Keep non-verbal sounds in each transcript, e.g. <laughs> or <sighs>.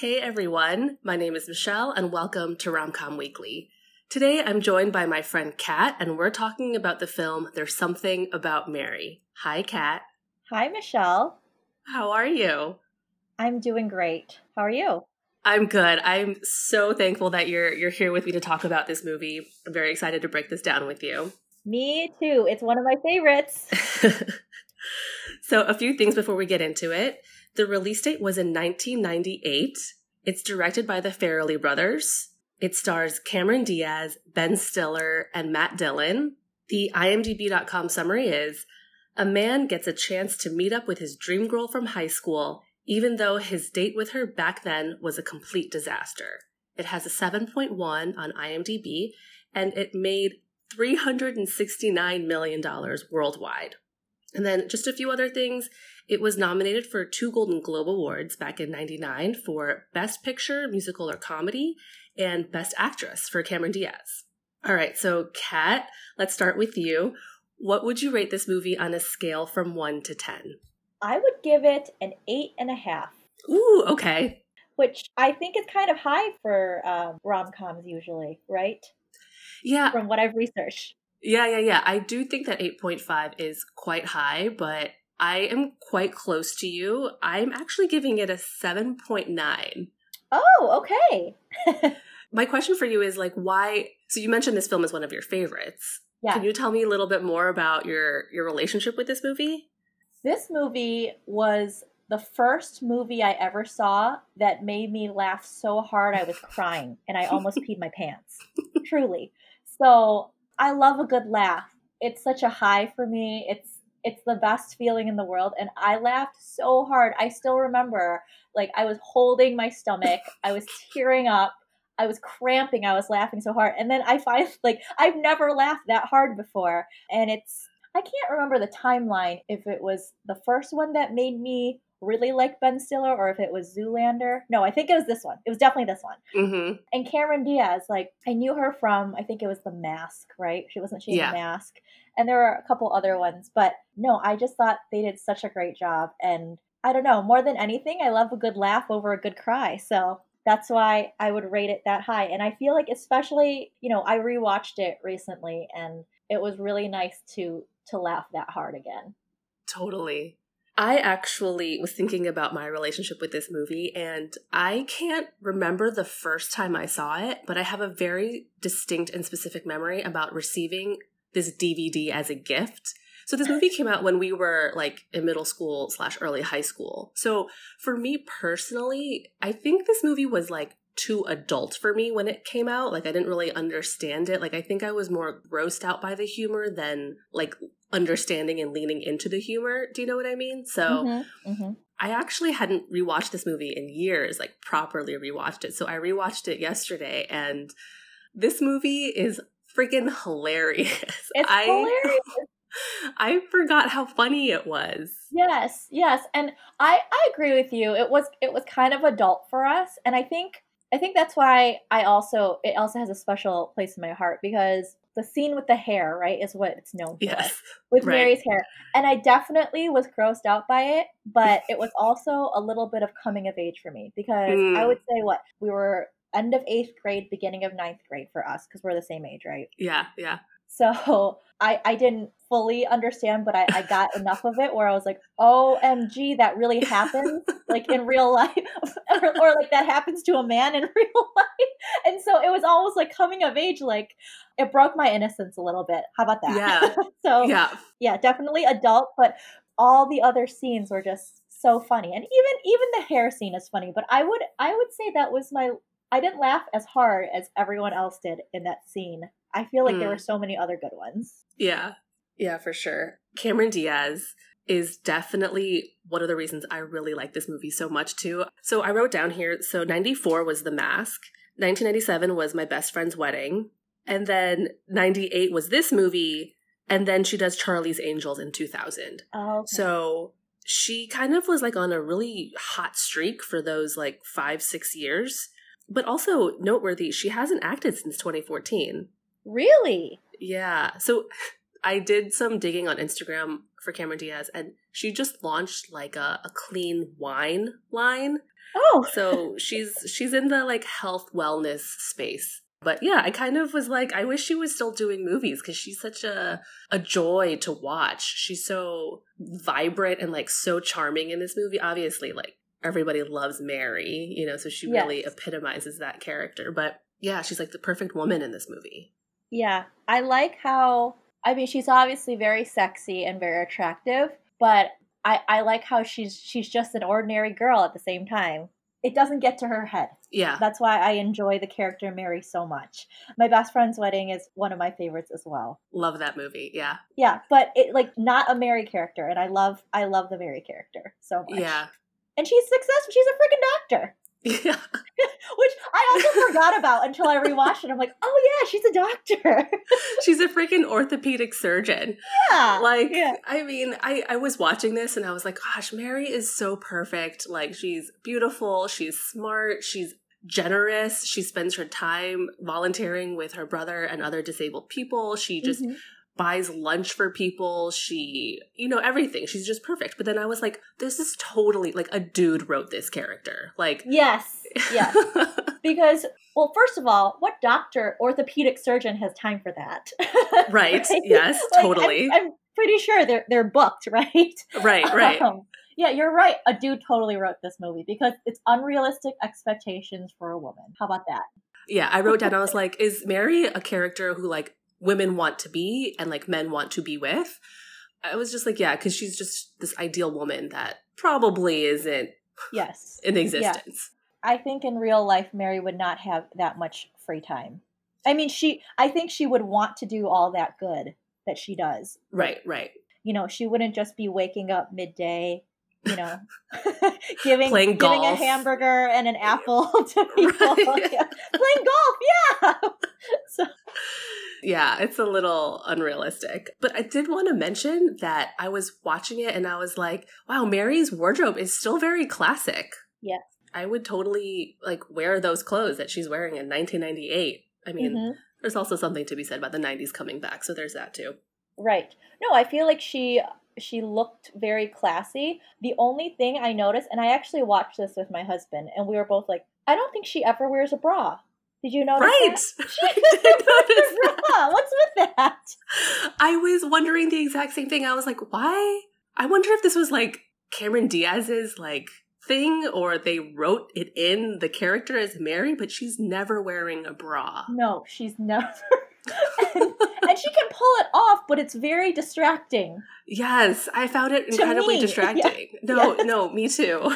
Hey everyone, my name is Michelle and welcome to Romcom Weekly. Today I'm joined by my friend Kat and we're talking about the film There's Something About Mary. Hi Kat. Hi Michelle. How are you? I'm doing great. How are you? I'm good. I'm so thankful that you're you're here with me to talk about this movie. I'm very excited to break this down with you. Me too. It's one of my favorites. <laughs> so, a few things before we get into it. The release date was in 1998. It's directed by the Farrelly brothers. It stars Cameron Diaz, Ben Stiller, and Matt Dillon. The IMDb.com summary is A man gets a chance to meet up with his dream girl from high school, even though his date with her back then was a complete disaster. It has a 7.1 on IMDb, and it made $369 million worldwide. And then just a few other things. It was nominated for two Golden Globe Awards back in 99 for Best Picture, Musical or Comedy, and Best Actress for Cameron Diaz. All right, so Kat, let's start with you. What would you rate this movie on a scale from 1 to 10? I would give it an eight and a half. Ooh, okay. Which I think is kind of high for um, rom coms usually, right? Yeah. From what I've researched. Yeah, yeah, yeah. I do think that 8.5 is quite high, but I am quite close to you. I'm actually giving it a 7.9. Oh, okay. <laughs> My question for you is like why so you mentioned this film is one of your favorites. Yeah. Can you tell me a little bit more about your your relationship with this movie? This movie was the first movie I ever saw that made me laugh so hard I was crying and I almost <laughs> peed my pants. Truly. So I love a good laugh. It's such a high for me. It's it's the best feeling in the world and I laughed so hard. I still remember like I was holding my stomach. <laughs> I was tearing up. I was cramping. I was laughing so hard. And then I find <laughs> like I've never laughed that hard before and it's I can't remember the timeline if it was the first one that made me really like Ben Stiller or if it was Zoolander. No, I think it was this one. It was definitely this one. Mm-hmm. And Cameron Diaz, like I knew her from I think it was The Mask, right? She wasn't she in Yeah. The Mask, and there were a couple other ones, but no, I just thought they did such a great job. And I don't know, more than anything, I love a good laugh over a good cry. So that's why I would rate it that high. And I feel like especially, you know, I rewatched it recently and it was really nice to to laugh that hard again. Totally. I actually was thinking about my relationship with this movie, and I can't remember the first time I saw it, but I have a very distinct and specific memory about receiving this DVD as a gift. So this movie came out when we were like in middle school slash early high school. So for me personally, I think this movie was like too adult for me when it came out. Like I didn't really understand it. Like I think I was more grossed out by the humor than like understanding and leaning into the humor. Do you know what I mean? So Mhm, mhm. I actually hadn't rewatched this movie in years, like properly rewatched it. So I rewatched it yesterday and this movie is freaking hilarious. It's I, hilarious. <laughs> I forgot how funny it was. Yes, yes, and I I agree with you. It was it was kind of adult for us, and I think I think that's why I also it also has a special place in my heart because the scene with the hair, right, is what it's known for Yes. with right. Mary's hair, and I definitely was grossed out by it, but it was <laughs> also a little bit of coming of age for me because Mm. I would say what we were end of eighth grade, beginning of ninth grade for us because we're the same age, right? Yeah, yeah. So I I didn't fully understand, but I, I got <laughs> enough of it where I was like, OMG, that really happens like in real <laughs> life. or, <laughs> or like that happens to a man in real life. And so it was almost like coming of age, like it broke my innocence a little bit. How about that? Yeah. so Yeah. yeah, definitely adult, but all the other scenes were just so funny. And even even the hair scene is funny, but I would I would say that was my I didn't laugh as hard as everyone else did in that scene. I feel like there Mm. were so many other good ones. Yeah. Yeah, for sure. Cameron Diaz is definitely one of the reasons I really like this movie so much too. So I wrote down here so 94 was The Mask, 1997 was My Best Friend's Wedding, and then 98 was this movie, and then she does Charlie's Angels in 2000. Oh, So she kind of was like on a really hot streak for those like 5 6 years. But also noteworthy, she hasn't acted since 2014. really? Yeah. So I did some digging on Instagram for Cameron Diaz, and she just launched like a, a clean wine line. Oh, <laughs> So she's she's in the like health wellness space. But yeah, I kind of was like, I wish she was still doing movies because she's such a a joy to watch. She's so vibrant and like so charming in this movie. Obviously, like everybody loves Mary, you know, so she really epitomizes that character. But yeah, she's like the perfect woman in this movie. Yeah, I like how I mean she's obviously very sexy and very attractive, but I I like how she's she's just an ordinary girl at the same time. It doesn't get to her head. Yeah. That's why I enjoy the character Mary so much. My best friend's wedding is one of my favorites as well. Love that movie. Yeah. Yeah, but it like not a Mary character, and I love I love the Mary character so much. Yeah. and she's successful. She's a freaking doctor, <laughs> Yeah. which I also forgot about until I rewatched it. I'm like, oh yeah, she's a doctor. <laughs> She's a freaking orthopedic surgeon. yeah, like yeah. i mean i i was watching this and i was like gosh mary is so perfect like she's beautiful she's smart she's generous she spends her time volunteering with her brother and other disabled people she just Mhm. Buys lunch for people she you know everything she's just perfect but then i was like this is totally like a dude wrote this character like yes, <laughs> yes. Because, well, first of all, what doctor, orthopedic surgeon has time for that? <laughs> Right, yes, I'm- totally. I'm, pretty sure they're they're booked, right? <laughs> right right Um, yeah, you're right. A dude totally wrote this movie because it's unrealistic expectations for a woman. How about that? Yeah, I wrote down, I was like, is Mary a character who like women want to be and like men want to be with? I was just like, yeah, because she's just this ideal woman that probably isn't Yes. in existence. I think in real life, Mary would not have that much free time. I mean, she, I think she would want to do all that good that she does. Right, right. You know, she wouldn't just be waking up midday, you know, <laughs> giving, Playing giving a hamburger and an apple <laughs> to <laughs> people. Right. Yeah. Playing golf, yeah. so, Yeah, it's a little unrealistic. But I did want to mention that I was watching it and I was like, wow, Mary's wardrobe is still very classic. Yes. I would totally like wear those clothes that she's wearing in 1998. I mean, mhm. there's also something to be said about the 90s coming back, so there's that too. Right. No, I feel like she she looked very classy. The only thing I noticed, and I actually watched this with my husband, and we were both like, I don't think she ever wears a bra. Did you notice? Right. That? <laughs> <laughs> I did notice. <laughs> What's with that? I was wondering the exact same thing. I was like, why? I wonder if this was like Cameron Diaz's like thing or they wrote it in the character as Mary, but she's never wearing a bra. No, she's never. and, and she can pull it off, but it's very distracting. Yes, I found it incredibly distracting. No, Yes. no, me too.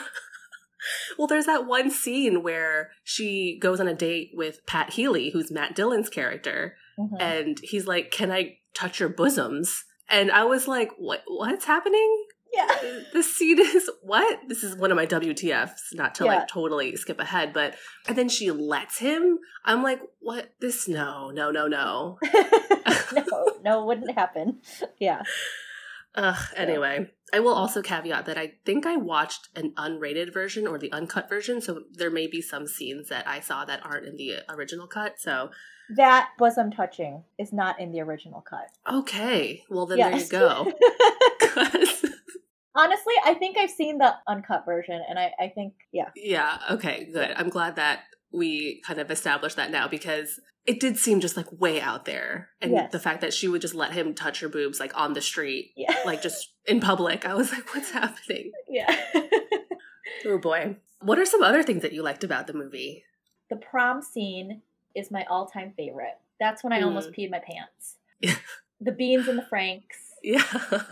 Well, there's that one scene where she goes on a date with Pat Healy, who's Matt Dillon's character, Mhm. and he's like, "Can I touch your bosoms?" And I was like, "What? What's happening?" yeah. <laughs> this scene is what? This is one of my WTFs, not to Yeah. like totally skip ahead, but and then she lets him. I'm like, what? This no, no, no, no. <laughs> no, no, wouldn't happen. <laughs> Yeah. Ugh, anyway, I will also caveat that I think I watched an unrated version or the uncut version, so there may be some scenes that I saw that aren't in the original cut. So, That bosom touching is not in the original cut. okay, well then Yes. there you go. <laughs> <laughs> Honestly, I think I've seen the uncut version, and I, I think, yeah. yeah, okay, good. I'm glad that we kind of established that now because it did seem just like way out there, and Yes. the fact that she would just let him touch her boobs like on the street, Yeah. <laughs> like just in public, I was like, what's happening? yeah. <laughs> Oh boy. What are some other things that you liked about the movie? the prom scene is my all time favorite. That's when I Mm. almost peed my pants. Yeah. <laughs> the beans and the franks. Yeah.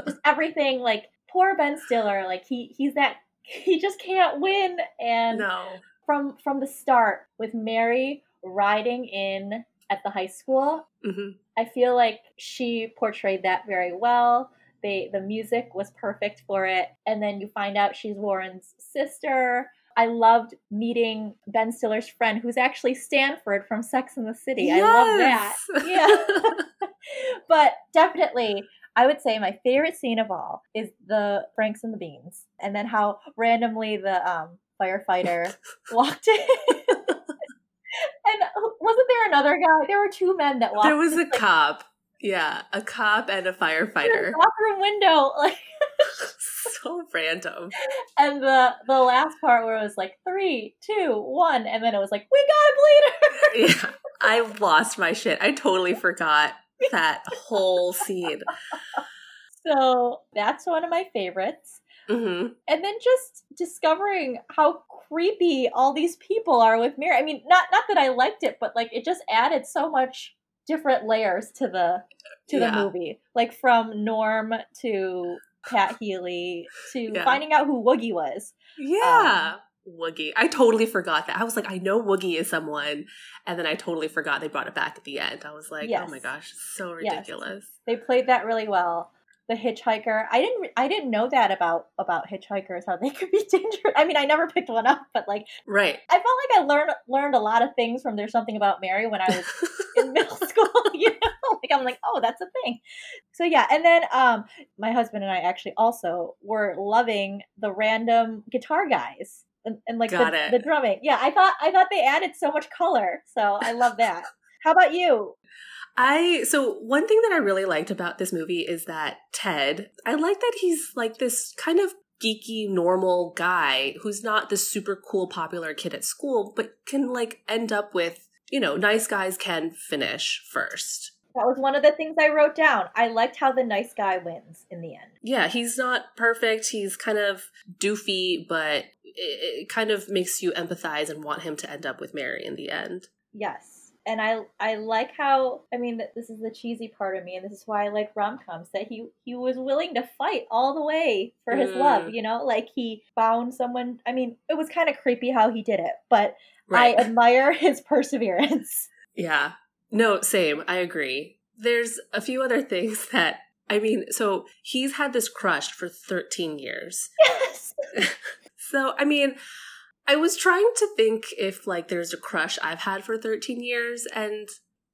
Just everything, like, poor Ben Stiller, like, he he's that, he just can't win. And no. From from the start, with Mary riding in at the high school, hmm I feel like she portrayed that very well. They the music was perfect for it. And then you find out she's Warren's sister. I loved meeting Ben Stiller's friend who's actually Stanford from Sex and the City. I love that. Yeah. <laughs> but definitely I would say my favorite scene of all is the Franks and the Beans. And then how randomly the um firefighter walked in. and wasn't there another guy? There were two men that walked there was a like, cop. Yeah, a cop and a firefighter. bathroom window. <laughs> Like <laughs> so random. And the the last part where it was like three, two, one, and then it was like, we got a bleeder. <laughs> Yeah, I lost my shit. I totally forgot that whole scene. So that's one of my favorites. Hmm And then just discovering how creepy all these people are with Mary. I mean, not not that I liked it, but like it just added so much different layers to the to the Yeah. movie. Like from Norm to Pat Healy to <laughs> Yeah. finding out who Woogie was. Yeah. Woogie. I totally forgot that. I was like, I know Woogie is someone. And then I totally forgot they brought it back at the end. I was like, Yes. oh my gosh, so Yes. ridiculous. They played that really well. The hitchhiker. I didn't. I didn't know that about about hitchhikers. How they <laughs> could be dangerous. I mean, I never picked one up, but like, Right. I felt like I learned learned a lot of things from There's Something About Mary when I was <laughs> in middle school. <laughs> You know, like I'm like, oh, that's a thing. So yeah, and then um, my husband and I actually also were loving the random guitar guys and, and like the, the drumming. Yeah, I thought I thought they added so much color. So I love that. How about you? I so one thing that I really liked about this movie is that Ted, I like that he's like this kind of geeky normal guy who's not the super cool popular kid at school but can like end up with, you know, nice guys can finish first. That was one of the things I wrote down. I liked how the nice guy wins in the end. Yeah, he's not perfect. He's kind of doofy, but it, it kind of makes you empathize and want him to end up with Mary in the end. Yes. And I I like how I mean this is the cheesy part of me and this is why I like rom-coms that he he was willing to fight all the way for his Mm. love, you know? Like he found someone I mean, it was kind of creepy how he did it, but Right. I <laughs> admire his perseverance. <laughs> Yeah. No, same. I agree. There's a few other things <laughs> that I mean, so he's had this crush for 13 years. yes. So, I mean, I was trying to think if like there's a crush I've had for 13 years and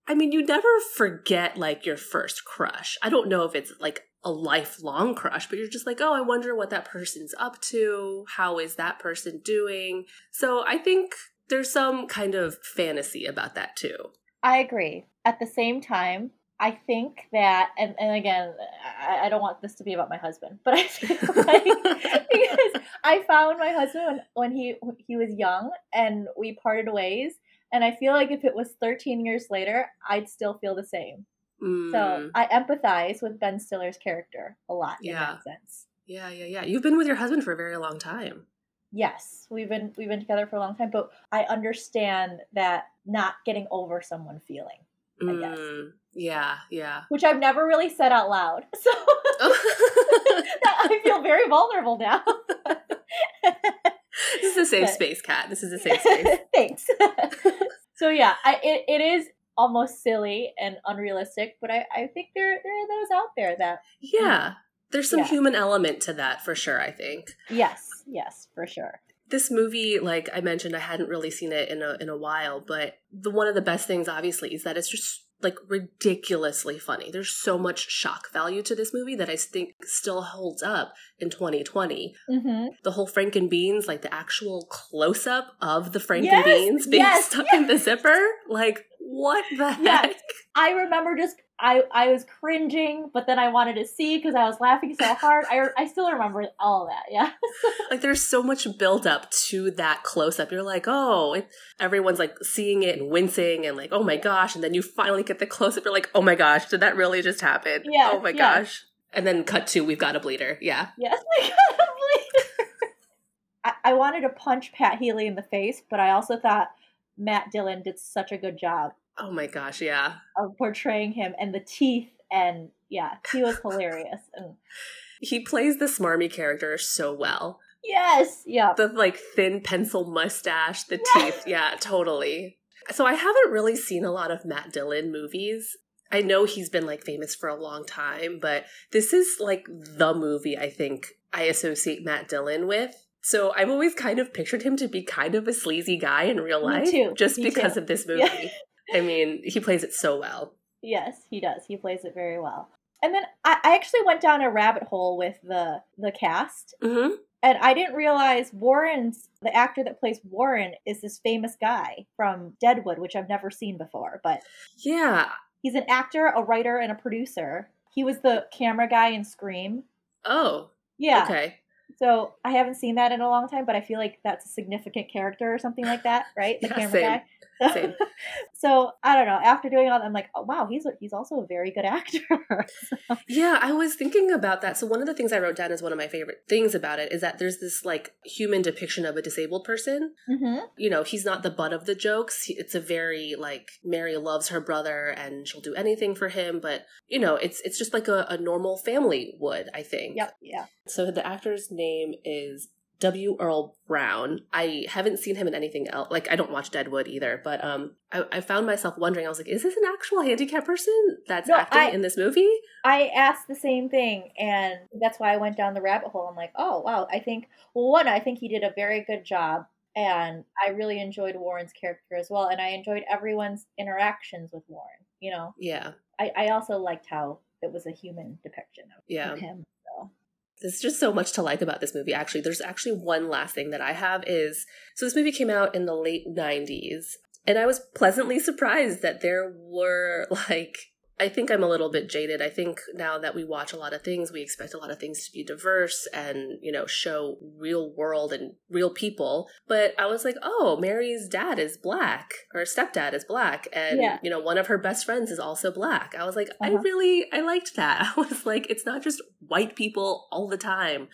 I mean, you never forget like your first crush. I don't know if it's like a lifelong crush, but you're just like, "Oh, I wonder what that person's up to. How is that person doing?" So, I think there's some kind of fantasy about that too. I agree. At the same time, I think that, and, and again, I, I don't want this to be about my husband, but I feel <laughs> like <laughs> because I found my husband when, when he when he was young and we parted ways, and I feel like if it was 13 years later, I'd still feel the same. So Mm, I empathize with Ben Stiller's character a lot in Yeah. that sense. yeah, yeah, yeah. You've been with your husband for a very long time. Yes, we've been we've been together for a long time, but I understand that not getting over someone feeling. Mm, yeah, yeah. which I've never really said out loud. <laughs> So <laughs> I feel very vulnerable now. this is a safe But- space, Kat. This is a safe space. <laughs> Thanks. so yeah, I, it, it is almost silly and unrealistic, but I, I think there there are those out there that Yeah. There's some Yeah. human element to that for sure, I think. yes, yes, for sure. This movie, like I mentioned, I hadn't really seen it in a in a while, but the one of the best things obviously is that it's just like ridiculously funny. There's so much shock value to this movie that I think still holds up in 2020. hmm The whole Franken beans, like the actual close up of the Franken Yes, beans being yes, stuck in the zipper, like what the heck? Yes. I remember just I I was cringing, but then I wanted to see because I was laughing so hard. I I still remember all of that. Yeah. <laughs> Like there's so much build up to that close up. You're like, oh, it, everyone's like seeing it and wincing and like, oh my gosh, and then you finally get the close up. You're like, oh my gosh, did that really just happen? Yes, oh my gosh. And then cut to we've got a bleeder. Yeah. Yes, I gotta believe it. I, I wanted to punch Pat Healy in the face, but I also thought Matt Dillon did such a good job Oh my gosh, yeah. of portraying him and the teeth and yeah, he was <laughs> hilarious. And He plays the smarmy character so well. yes, yeah. The like thin pencil mustache, the Yeah. teeth. Yeah, totally. So I haven't really seen a lot of Matt Dillon movies. I know he's been like famous for a long time, but this is like the movie I think I associate Matt Dillon with. So I've always kind of pictured him to be kind of a sleazy guy in real Me life, too, just me because too. of this movie. Yeah. I mean, he plays it so well. Yes, he does. He plays it very well. And then I, I actually went down a rabbit hole with the the cast. hmm And I didn't realize Warren's the actor that plays Warren is this famous guy from Deadwood, which I've never seen before, but Yeah. He's an actor, a writer, and a producer. He was the camera guy in Scream. Oh, Yeah. Okay. So I haven't seen that in a long time, but I feel like that's a significant character or something like that, right? The Yeah, camera same. guy. Same. <laughs> so I don't know. After doing all that, I'm like, oh wow, he's a, he's also a very good <laughs> actor. <laughs> Yeah, I was thinking about that. So one of the things I wrote down as one of my favorite things about it is that there's this like human depiction of a disabled person. mm-hmm. You know, he's not the butt of the jokes. It's a very like Mary loves her brother and she'll do anything for him, but you know, it's it's just like a, a normal family would, I think. Yep. Yeah. So the actor's name is W. Earl Brown. I haven't seen him in anything else. Like I don't watch Deadwood either, but um, I, I found myself wondering. I was like, is this an actual handicapped person that's No, acting I- in this movie? I asked the same thing, and that's why I went down the rabbit hole. I'm like, oh wow, I think well, one, I think he did a very good job, and I really enjoyed Warren's character as well, and I enjoyed everyone's interactions with Warren. You know, Yeah, I, I also liked how it was a human depiction of, yeah. of him. So There's just so much to like about this movie. Actually, there's actually one last thing that I have is so this movie came out in the late 90s, and I was pleasantly surprised that there were <laughs> like I think I'm a little bit jaded. I think now that we watch a lot of things, we expect a lot of things to be diverse and, you know, show real world and real people. But I was like, oh, Mary's dad is black or stepdad is black. And, Yeah. you know, one of her best friends is also black. I was like, I Uh-huh. really, I liked that. <laughs> I was like, it's not just white people all the time.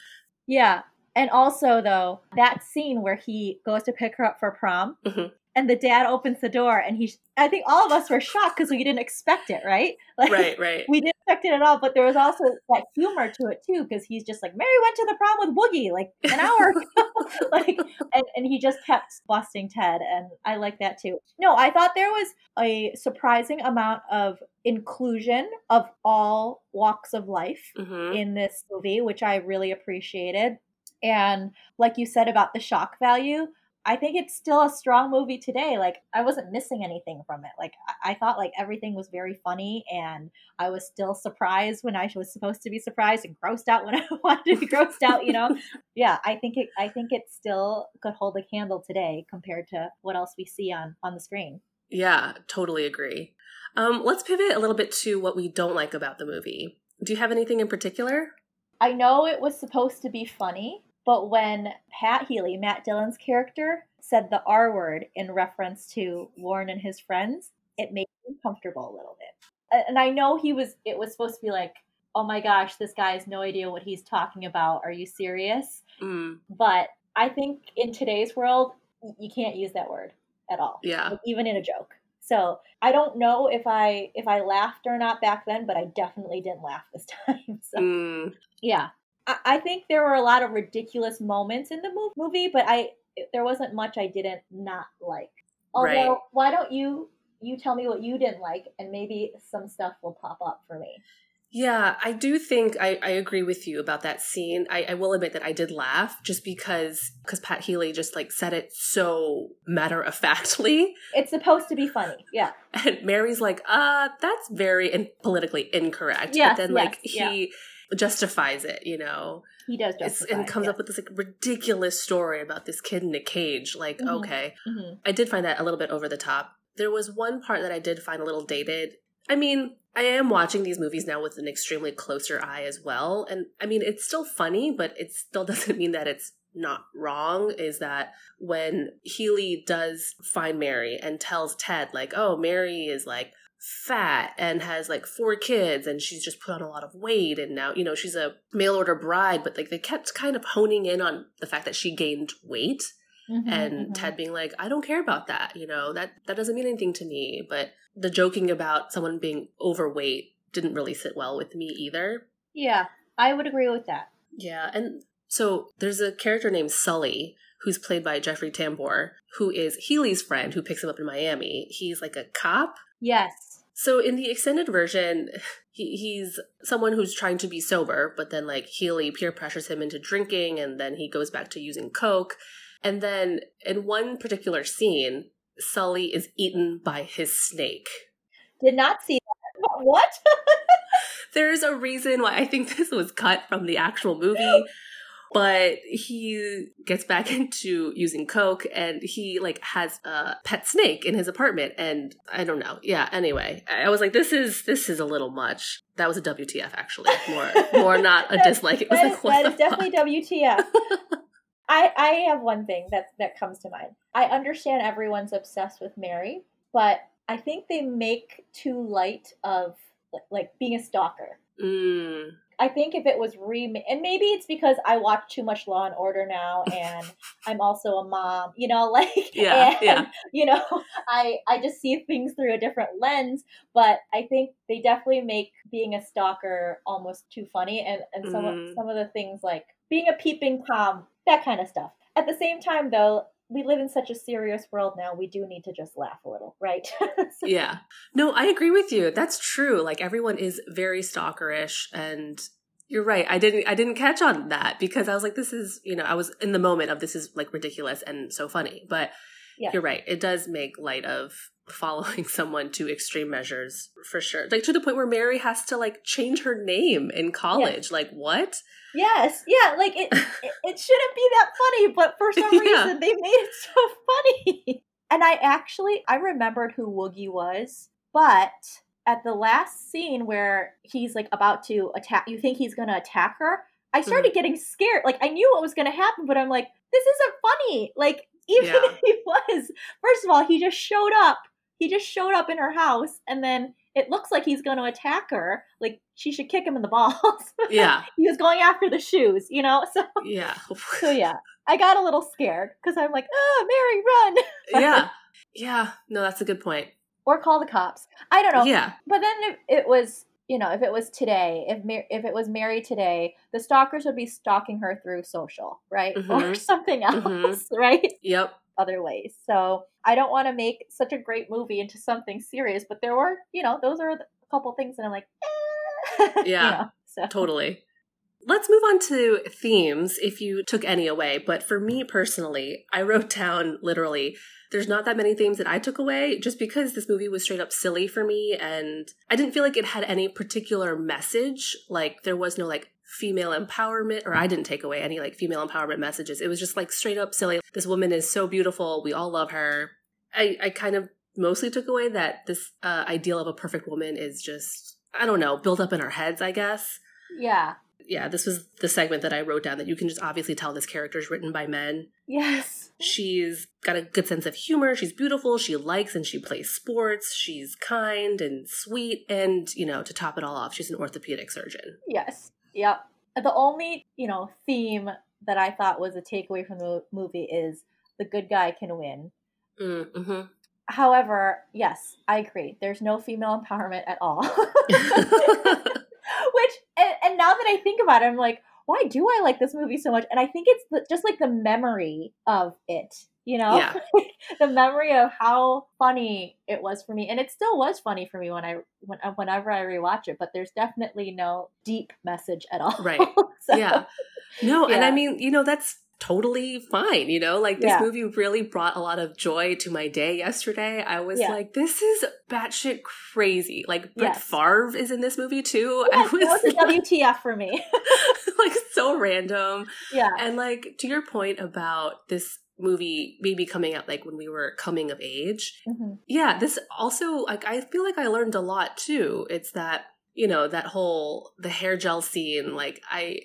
yeah, and also though that scene where he goes to pick her up for prom. Mhm. And the dad opens the door, and he. I think all of us were shocked because we didn't expect it, right? <laughs> Like, Right, right. we didn't expect it at all, but there was also that humor to it too, because he's just like, Mary went to the prom with Woogie like an hour ago. <laughs> <laughs> like and, and he just kept busting Ted, and I like that too. No, I thought there was a surprising amount of inclusion of all walks of life hmm in this movie, which I really appreciated. And like you said about the shock value, I think it's still a strong movie today. Like I wasn't missing anything from it. Like I, I thought like everything was very funny and I was still surprised when I was supposed to be surprised and grossed out when <laughs> I wanted to be grossed out, you know? <laughs> yeah, I think it I think it still could hold a candle today compared to what else we see on on the screen. Yeah, totally agree. Um, let's pivot a little bit to what we don't like about the movie. Do you have anything in particular? I know it was supposed to be funny, but when Pat Healy, Matt Dillon's character, said the R word in reference to Warren and his friends, it made me uncomfortable a little bit. And I know he was it was supposed to be like, "Oh my gosh, this guy has no idea what he's talking about. Are you serious?" Mm, But I think in today's world, you can't use that word at all yeah. like, even in a joke. So I don't know if I if I laughed or not back then, but I definitely didn't laugh this <laughs> time. So Mm, yeah, I, I think there were a lot of ridiculous moments in the movie, but I there wasn't much I didn't not like. Although, Right. why don't you you tell me what you didn't like, and maybe some stuff will pop up for me. yeah, I do think I, I agree with you about that scene. I, I will admit that I did laugh just because because Pat Healy just like said it so matter of factly, It's supposed to be funny. Yeah, <laughs> and Mary's like, uh, that's very in- politically incorrect. Yes, but then like yes, yeah. Justifies it, you know. he does justify. and comes yeah. up with this like ridiculous story about this kid in a cage. Like, Mhm. okay, Mhm. I did find that a little bit over the top. There was one part that I did find a little dated. I mean, I am watching these movies now with an extremely closer eye as well. And I mean, it's still funny, but it still <laughs> doesn't mean that it's not wrong. Is that when Healy does find Mary and tells Ted, like, oh, Mary is like fat and has like four kids and she's just put on a lot of weight and now, you know, she's a mail order bride, but like they kept kind of honing in on the fact that she gained weight Mhm, and mhm. Ted being like, I don't care about that, you know, that that doesn't mean anything to me. But the joking about someone being overweight didn't really sit well with me either. Yeah, I would agree with that. Yeah, and so there's a character named Sully who's played by Jeffrey Tambor, who is Healy's friend who picks him up in Miami. He's like a cop. Yes. So in the extended version, <sighs> he, he's someone who's trying to be sober, but then like Healy peer pressures him into drinking, and then he goes back to using coke. And then in one particular scene, Sully is eaten by his snake. Did not see that. <laughs> What? <laughs> There's a reason why I think this was cut from the actual movie. But he gets back <laughs> into using coke and he like has a pet snake in his apartment and i don't know yeah anyway i was like this is this is a little much that was a wtf actually more <laughs> more not a dislike it was that, like what that is definitely WTF. <laughs> I I have one thing that that comes to mind. I understand everyone's obsessed with Mary, but I think they make too light of like being a stalker. mm, I think if it was remade, and maybe it's because I watch too much Law and Order now, <laughs> and I'm also a mom, you know, <laughs> like Yeah, and, yeah. you know, I I just see things through a different lens. But I think they definitely make being a stalker almost too funny, and and some Mm. of, some of the things like being a peeping tom, that kind of stuff. At the same time, though. We live in such a serious world now. We do need to just laugh a little, right? <laughs> So- yeah no i agree with you that's true like everyone is very stalkerish and you're right i didn't i didn't catch on that because i was like this is you know i was in the moment of this is like ridiculous and so funny but Yeah. you're right it does make light of <laughs> following someone to extreme measures for sure like to the point where mary has to like change her name in college like what Yes, yeah, like it, <laughs> it, it shouldn't be that funny, but for some <laughs> Yeah. reason they made it so funny. And I actually I remembered who Woogie was, but at the last scene where he's like about to attack, you think he's gonna attack her. I started Mm-hmm. getting scared. Like I knew what was gonna happen, but I'm like, this isn't funny. Like even Yeah. <laughs> if he was, first of all, he just showed up. He just showed up in her house, and then it looks like he's going to attack her. Like she should kick him in the <laughs> balls. yeah he was going after the shoes, you know. <laughs> So, yeah so yeah, I got a little scared because I'm like, oh, Mary, run, yeah yeah no that's a good point or call the cops. I don't know. yeah But then if it was, you know, if it was today, if Mar- if it was Mary today, the stalkers would be stalking her through social, right, <laughs> or Mhm. something else, Mhm. <laughs> right, yep other ways. So I don't want to make such a great movie into something serious, but there were, you know, those are a couple things that I'm like, eh. <laughs> you Yeah. know, so Totally. Let's move on to themes if you took any away. But for me personally, I wrote down literally, there's not that many themes that I took away just because this movie was straight up silly for me. And I didn't feel like it had any particular message. Like there was no like female empowerment, or I didn't take away any like female empowerment messages. It was just like straight up silly. This woman is so beautiful. We all love her. I, I kind of mostly took away that this uh, ideal of a perfect woman is just, I don't know, built up in our heads, I guess yeah, yeah, this was the segment that I wrote down that you can just obviously tell this character is written by men. yes, She's got a good sense of humor. She's beautiful. She likes and she plays sports. She's kind and sweet. And, you know, to top it all off, she's an orthopedic surgeon. yes, yep. The only you know theme that I thought was a takeaway from the movie is the good guy can win. Mm-hmm. However, yes, I agree. There's no female empowerment at all. <laughs> <laughs> <laughs> Which, and, and now that I think about it, I'm like, why do I like this movie so much? And I think it's the, just like the memory of it, you know, Yeah. <laughs> the memory of how funny it was for me, and it still was funny for me when I when, uh, whenever I rewatch it. But there's definitely no deep message at all. Right. <laughs> So, yeah. No, and I mean, you know, that's totally fine. You know, like this Yeah. movie really brought a lot of joy to my day yesterday. I was Yeah. like, this is batshit crazy. Like Brett Yes. Favre is in this movie too. <laughs> Yeah, I that was was a WTF for me. <laughs> <laughs> like so random. yeah. And like to your point about this movie maybe coming out like when we were coming of age. Mhm. Yeah, this also like I feel like I learned a lot too. It's that, you know, that whole the hair gel scene like I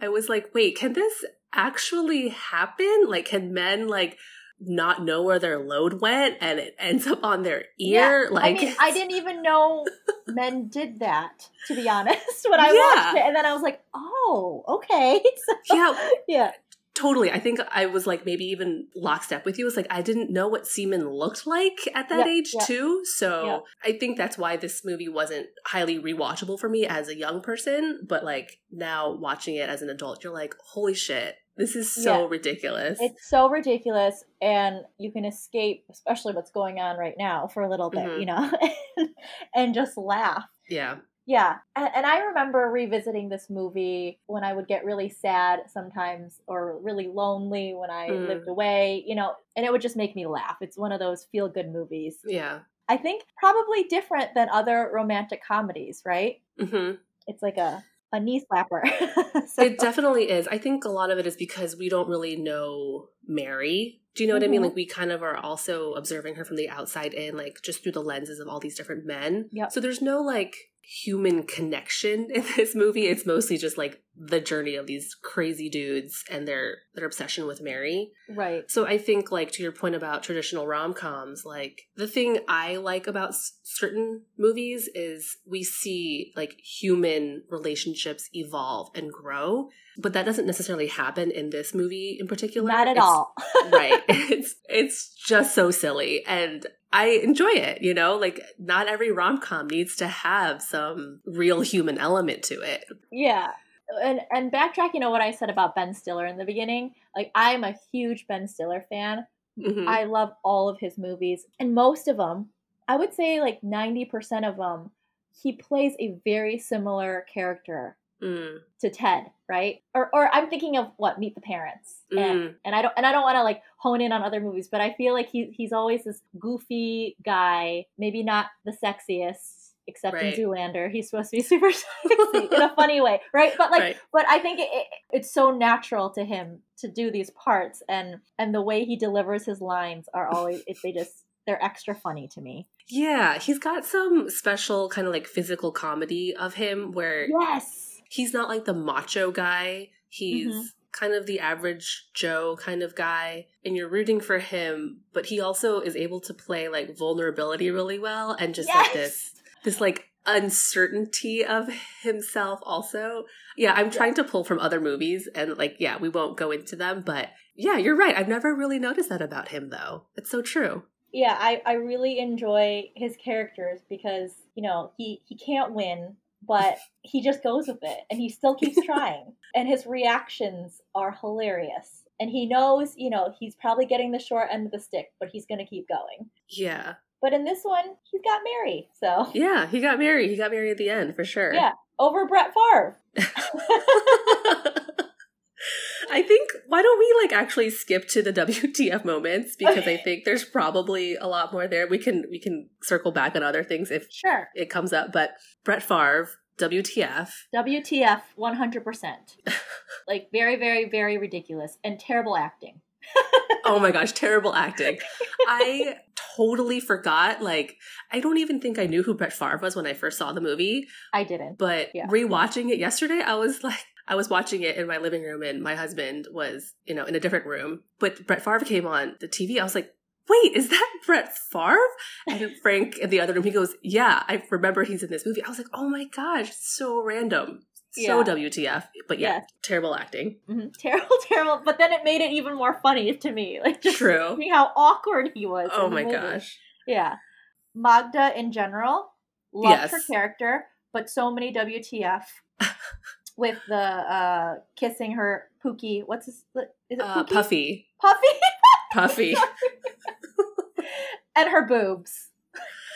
I was like, "Wait, can this actually happen? Like can men like not know where their load went and it ends up on their ear Yeah, like I mean, <laughs> I didn't even know men did that, to be honest, <laughs> when I Yeah. watched it. And then I was like, oh, okay. <laughs> So, Yeah, yeah. Totally. I think I was like maybe even lockstep with you. It's like I didn't know what semen looked like at that Yeah, age yeah. too. So Yeah. I think that's why this movie wasn't highly rewatchable for me as a young person. But like now watching it as an adult, you're like, holy shit, this is so Yeah. ridiculous. It's so ridiculous. And you can escape, especially what's going on right now, for a little bit, Mhm. you know, <laughs> and just laugh. yeah. Yeah. And, and I remember revisiting this movie when I would get really sad sometimes or really lonely when I Mm. lived away, you know, and it would just make me laugh. It's one of those feel good movies. Yeah. I think probably different than other romantic comedies, right? hmm It's like a a knee slapper. <laughs> so, It definitely is. I think a lot of it is because we don't really know Mary. Do you know what I mean? Mhm. Like we kind of are also observing her from the outside in, like just through the lenses of all these different men. Yep. So there's no like human connection in this movie. It's mostly just like the journey of these crazy dudes and their their obsession with Mary. right. So I think, like to your point about traditional rom coms, like the thing I like about s- certain movies is we see like human relationships evolve and grow, but that doesn't necessarily happen in this movie in particular. Not at It's- all. <laughs> right. <laughs> It's it's just so silly, and I enjoy it. You know, like not every rom com needs to have some real human element to it. Yeah. And and backtracking to what I said about Ben Stiller in the beginning, like I'm a huge Ben Stiller fan. Mhm. I love all of his movies, and most of them, I would say like 90% of them, he plays a very similar character Mm, to Ted, right? Or or I'm thinking of what Meet the Parents. And mm, and I don't and I don't want to like hone in on other movies, but I feel like he he's always this goofy guy, maybe not the sexiest, except Right. in Zoolander. He's supposed to be <laughs> super sexy in a funny way, right? But like, right. but I think it, it, it's so natural to him to do these parts, and and the way he delivers his lines are always it, they just they're extra funny to me. Yeah, he's got some special kind of like physical comedy of him where Yes. He's not like the macho guy. He's Mhm. kind of the average Joe kind of guy, and you're rooting for him, but he also is able to play like vulnerability really well and just like this this like uncertainty of himself also. Yeah, I'm trying to pull from other movies and like yeah, we won't go into them, but yeah, you're right. I've never really noticed that about him though. It's so true. yeah I, I really enjoy his characters because you know he he can't win but he just goes with it and he still keeps <laughs> trying and his reactions are hilarious and he knows you know he's probably getting the short end of the stick but he's going to keep going Yeah. but in this one he's got mary so Yeah, he got married. He got married at the end for sure. yeah over brett Favre. <laughs> <laughs> I think why don't we like actually skip to the <laughs> WTF moments because I think there's probably a lot more there. We can we can circle back on other things if sure it comes up, but Brett Favre, WTF. wtf 100% like very very very ridiculous and terrible acting <laughs> Oh my gosh, terrible acting. I totally forgot. Like, I don't even think I knew who Brett Favre was when I first saw the movie. i didn't But Yeah. rewatching it yesterday, I was like, I was watching it in my living room, and my husband was, you know, in a different room. But Brett Favre came on the TV. I was like, wait, is that Brett Favre? And Frank in the other room, he goes, yeah, I remember he's in this movie. I was like, oh my gosh, so random. So Yeah. WTF. But yeah, terrible acting. Mhm. <laughs> terrible terrible but then it made it even more funny to me <laughs> like just True. seeing how awkward he was Oh my movie. gosh. Yeah. Magda in general, loved Yes. her character, but so many WTF <laughs> with the uh kissing her Pookie. What's his is it Uh, Puffy. Puffy <laughs> Puffy. <laughs> and her boobs.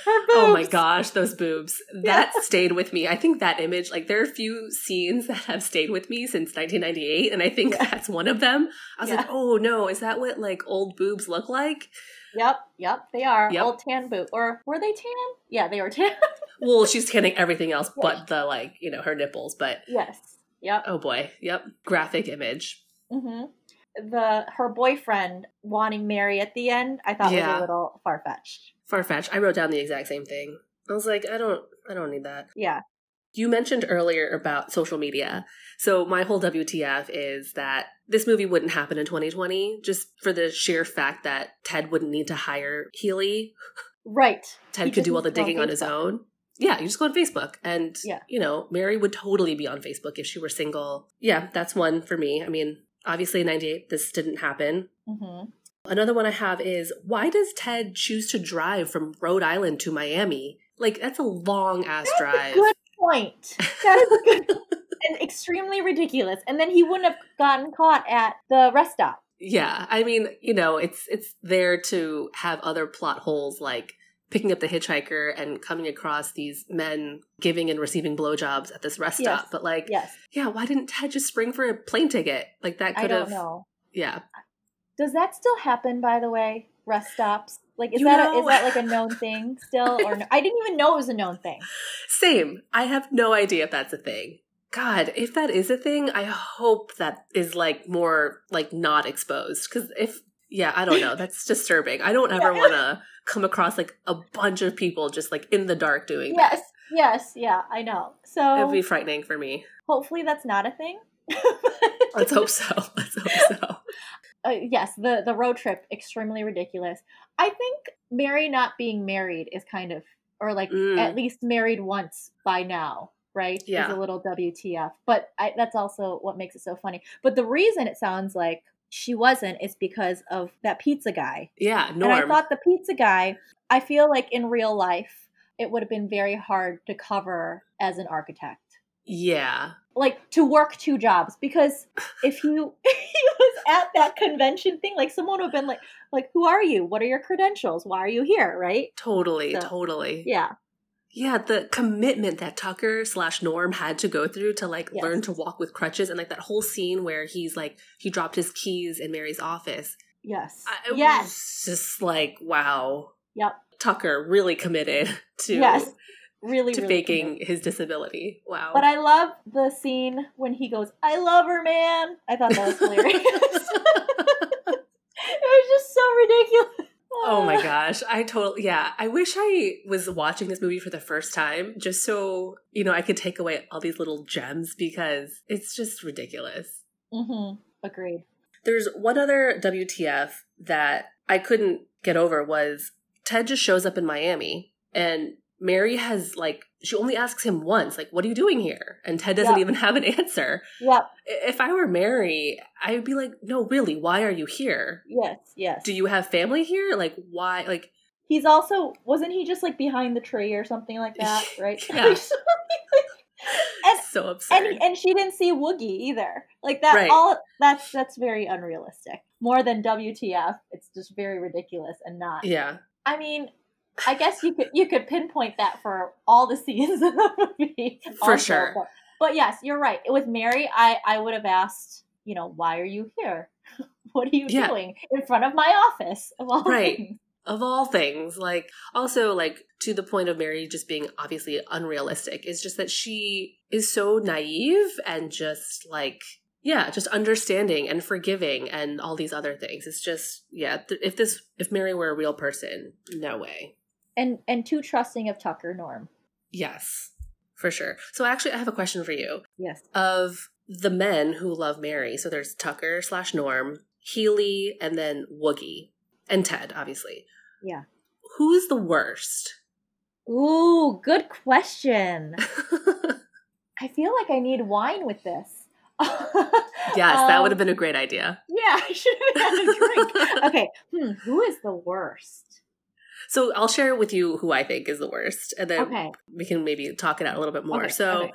Her boobs. Oh my gosh, those boobs. <laughs> That stayed with me. I think that image, like, there are a few scenes that have stayed with me since 1998, and I think Yeah. that's one of them. I was Yeah. like, oh no, is that what, like, old boobs look like? Yep, yep, they are. Yep. Old tan boob. Or were they tan? Yeah, they were tan. Well, she's tanning everything else Yeah. but the, like, you know, her nipples, but yes. Yep. oh boy. Yep. Graphic image. hmm The her boyfriend wanting Mary at the end, I thought was a little far fetched. Far fetched. I wrote down the exact same thing. I was like, I don't, I don't need that. Yeah. You mentioned earlier about social media. So my whole WTF is that this movie wouldn't happen in 2020 just for the sheer fact that Ted wouldn't need to hire Healy. Right. Ted He could do all the needs to go on digging on his Facebook. own. Yeah, you just go on Facebook. And, Yeah. you know, Mary would totally be on Facebook if she were single. Yeah, that's one for me. I mean, obviously in 98, this didn't happen. hmm Another one I have is why does Ted choose to drive from Rhode Island to Miami? Like, that's a long ass drive. Good point. That is a good <laughs> and extremely ridiculous. And then he wouldn't have gotten caught at the rest stop. Yeah, I mean, you know, it's it's there to have other plot holes like picking up the hitchhiker and coming across these men giving and receiving blowjobs at this rest Yes. stop. But like, Yes. yeah, why didn't Ted just spring for a plane ticket? Like that I could don't have, know. yeah. Does that still happen by the way? Rest stops? Like is You that a, is that like a known thing still or no? I didn't even know it was a known thing. <laughs> Same. I have no idea if that's a thing God, if that is a thing, I hope that is like more like not exposed. Because if, yeah, I don't know, that's disturbing. I don't ever Yeah. want to come across like a bunch of people just like in the dark doing Yes, yes, yeah, I know. So It would be frightening for me. hopefully that's not a thing. <laughs> Let's hope so. Let's hope so. <laughs> uh, yes, the the road trip extremely ridiculous. I think Mary not being married is kind of or like Mm. at least married once by now, right? Yeah. Is a little WTF. But I, that's also what makes it so funny. But the reason it sounds like she wasn't is because of that pizza guy. Yeah, Norm. And I thought the pizza guy, I feel like in real life it would have been very hard to cover as an architect yeah. like to work two jobs because <laughs> if he <laughs> he was at that convention thing like someone would have been like like who are you what are your credentials why are you here right Totally, So, totally. yeah Yeah, the commitment that Tucker slash Norm had to go through to like Yes. learn to walk with crutches and like that whole scene where he's like he dropped his keys in Mary's office. yes I, it yes was just like wow. Yep. Tucker really committed <laughs> to yes really to really faking committed. his disability. Wow. but i love the scene when he goes i love her man i thought that was hilarious <laughs> <laughs> it was just so ridiculous Oh my <laughs> gosh. I totally, yeah. I wish I was watching this movie for the first time just so, you know, I could take away all these little gems because it's just ridiculous. hmm agreed There's one other WTF that I couldn't get over was Ted just shows up in Miami and Mary has like, she only asks him once, like, what are you doing here? And Ted doesn't Yeah. even have an answer. yep If I were Mary, I would be like, no, really, why are you here? yes yes Do you have family here? Like, why? Like, He's also wasn't he just like behind the tree or something like that, <laughs> right? Yeah. <laughs> and so absurd. and and she didn't see Woogie either. Like that Right. all that's that's very unrealistic. More than WTF, it's just very ridiculous and not. yeah. I mean, I guess you could you could pinpoint that for all the scenes in the movie. For also, sure. But, but yes, you're right. With Mary, I I would have asked, you know, why are you here? <laughs> what are you Yeah. doing in front of my office? <laughs> Of all Right. things? <laughs> Of all things, like also like to the point of Mary just being obviously unrealistic is just that she is so naive and just like yeah, just understanding and forgiving and all these other things. It's just yeah, th- if this if Mary were a real person, no way. And and too trusting of Tucker Norm. Yes. For sure. So actually I have a question for you. Yes. Of the men who love Mary, so there's Tucker slash Norm, Healy, and then Woogie. And Ted, obviously. Yeah. Who's the worst? Ooh, good question. <laughs> I feel like I need wine with this. <laughs> Yes, that Um, would have been a great idea. <laughs> Yeah, I should have had a drink. okay, hmm, who is the worst? So I'll share with you who I think is the worst, and then Okay, we can maybe talk it out a little bit more. Okay, so okay.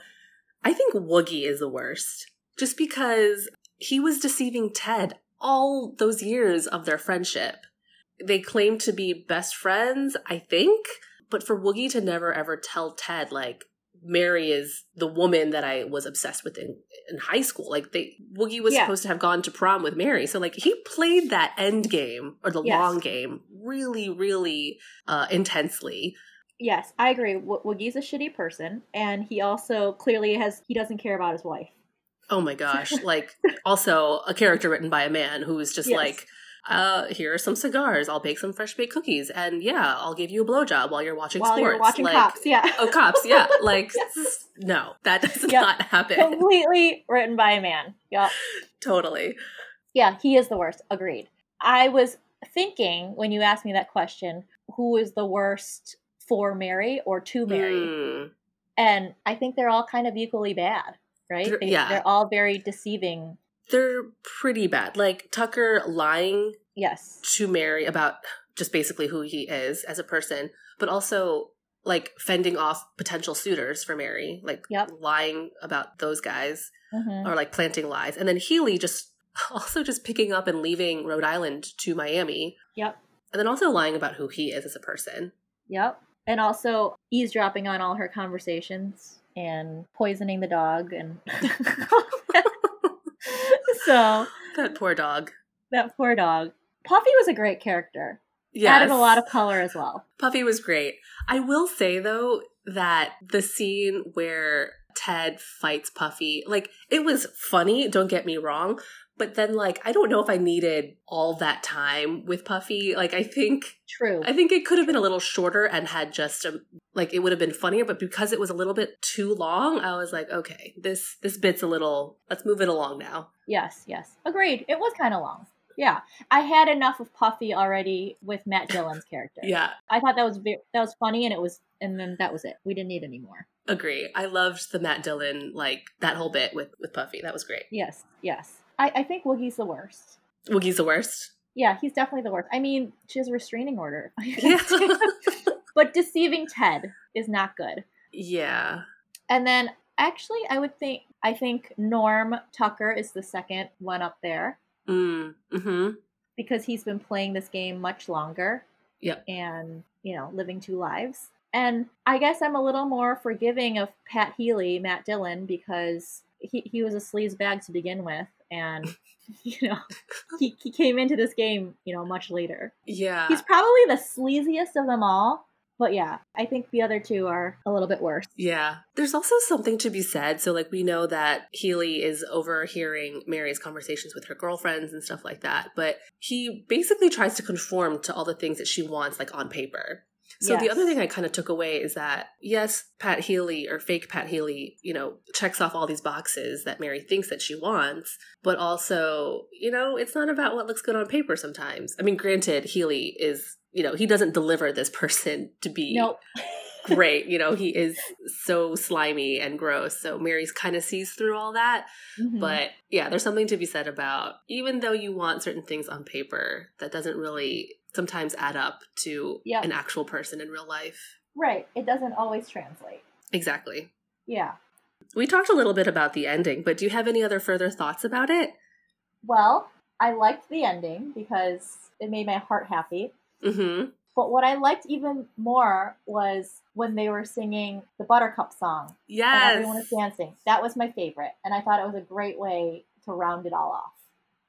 I think Woogie is the worst, just because he was deceiving Ted all those years of their friendship. They claimed to be best friends, I think, but for Woogie to never ever tell Ted like Mary is the woman that I was obsessed with in, in high school. Like they Woogie was Yeah. supposed to have gone to prom with Mary. So like he played that end game or the Yes. long game really, really uh intensely. yes, I agree. W- Woogie's a shitty person, and he also clearly has he doesn't care about his wife. Oh my gosh. <laughs> like also a character written by a man who's just Yes. like uh, here are some cigars. I'll bake some fresh baked cookies, and yeah, I'll give you a blowjob while you're watching While sports. you're watching like, cops, yeah. Oh, cops, yeah. <laughs> Like, Yes. no, that does Yep. not happen. Completely written by a man. Yep. <laughs> totally. Yeah, he is the worst. Agreed. I was thinking when you asked me that question, who is the worst for Mary or to Mary? Hmm. And I think they're all kind of equally bad, right? They, yeah. They're all very deceiving. They're pretty bad. Like Tucker lying Yes. to Mary about just basically who he is as a person, but also like fending off potential suitors for Mary, like Yep. lying about those guys. hmm or like planting lies. And then Healy just <laughs> also just picking up and leaving Rhode Island to Miami. Yep. And then also lying about who he is as a person. Yep. And also eavesdropping on all her conversations and poisoning the dog and <laughs> so That poor dog. that poor dog. Puffy was a great character. Yes. Added a lot of color as well. Puffy was great. I will say though that the scene where Ted fights Puffy. Like it was funny, don't get me wrong, but then like I don't know if I needed all that time with Puffy. Like I think True. I think it could have been a little shorter and had just a like it would have been funnier, but because it was a little bit too long, I was like, okay, this this bit's a little let's move it along now. Yes, yes. Agreed. It was kind of long. Yeah. I had enough of Puffy already with Matt Dillon's <laughs> character. Yeah, I thought that was ve- that was funny and it was and then that was it. We didn't need any more. agree. I loved the Matt Dillon like that whole bit with with Puffy. That was great. Yes, yes. I, I think Woogie's the worst. Woogie's the worst. Yeah, he's definitely the worst. I mean, she has a restraining order. <laughs> Yeah. <laughs> but deceiving Ted is not good. yeah. And then actually I would think I think Norm Tucker is the second one up there Mm. Mm-hmm. because he's been playing this game much longer. Yep. And, you know, living two lives. And I guess I'm a little more forgiving of Pat Healy, Matt Dillon, because he, he was a sleaze bag to begin with. And, <laughs> <laughs> you know, he, he came into this game, you know, much later. Yeah. He's probably the sleaziest of them all. But yeah, I think the other two are a little bit worse. Yeah. There's also something to be said. So, like, we know that Healy is overhearing Mary's conversations with her girlfriends and stuff like that, but he basically tries to conform to all the things that she wants, like, on paper. So, the other thing I kind of took away is that, yes, Pat Healy or fake Pat Healy, you know, checks off all these boxes that Mary thinks that she wants, but also, you know, it's not about what looks good on paper sometimes. I mean, granted, Healy is, you know, he doesn't deliver this person to be Nope. <laughs> great. You know, he is so slimy and gross. So Mary's kind of sees through all that. Mhm. But yeah, there's something to be said about even though you want certain things on paper, that doesn't really sometimes add up to Yeah. an actual person in real life. right, it doesn't always translate. Exactly. Yeah. We talked a little bit about the ending, but do you have any other further thoughts about it? Well, I liked the ending because it made my heart happy. Mm-hmm. But what I liked even more was when they were singing the Buttercup song and Yes. everyone was dancing. That was my favorite, and I thought it was a great way to round it all off.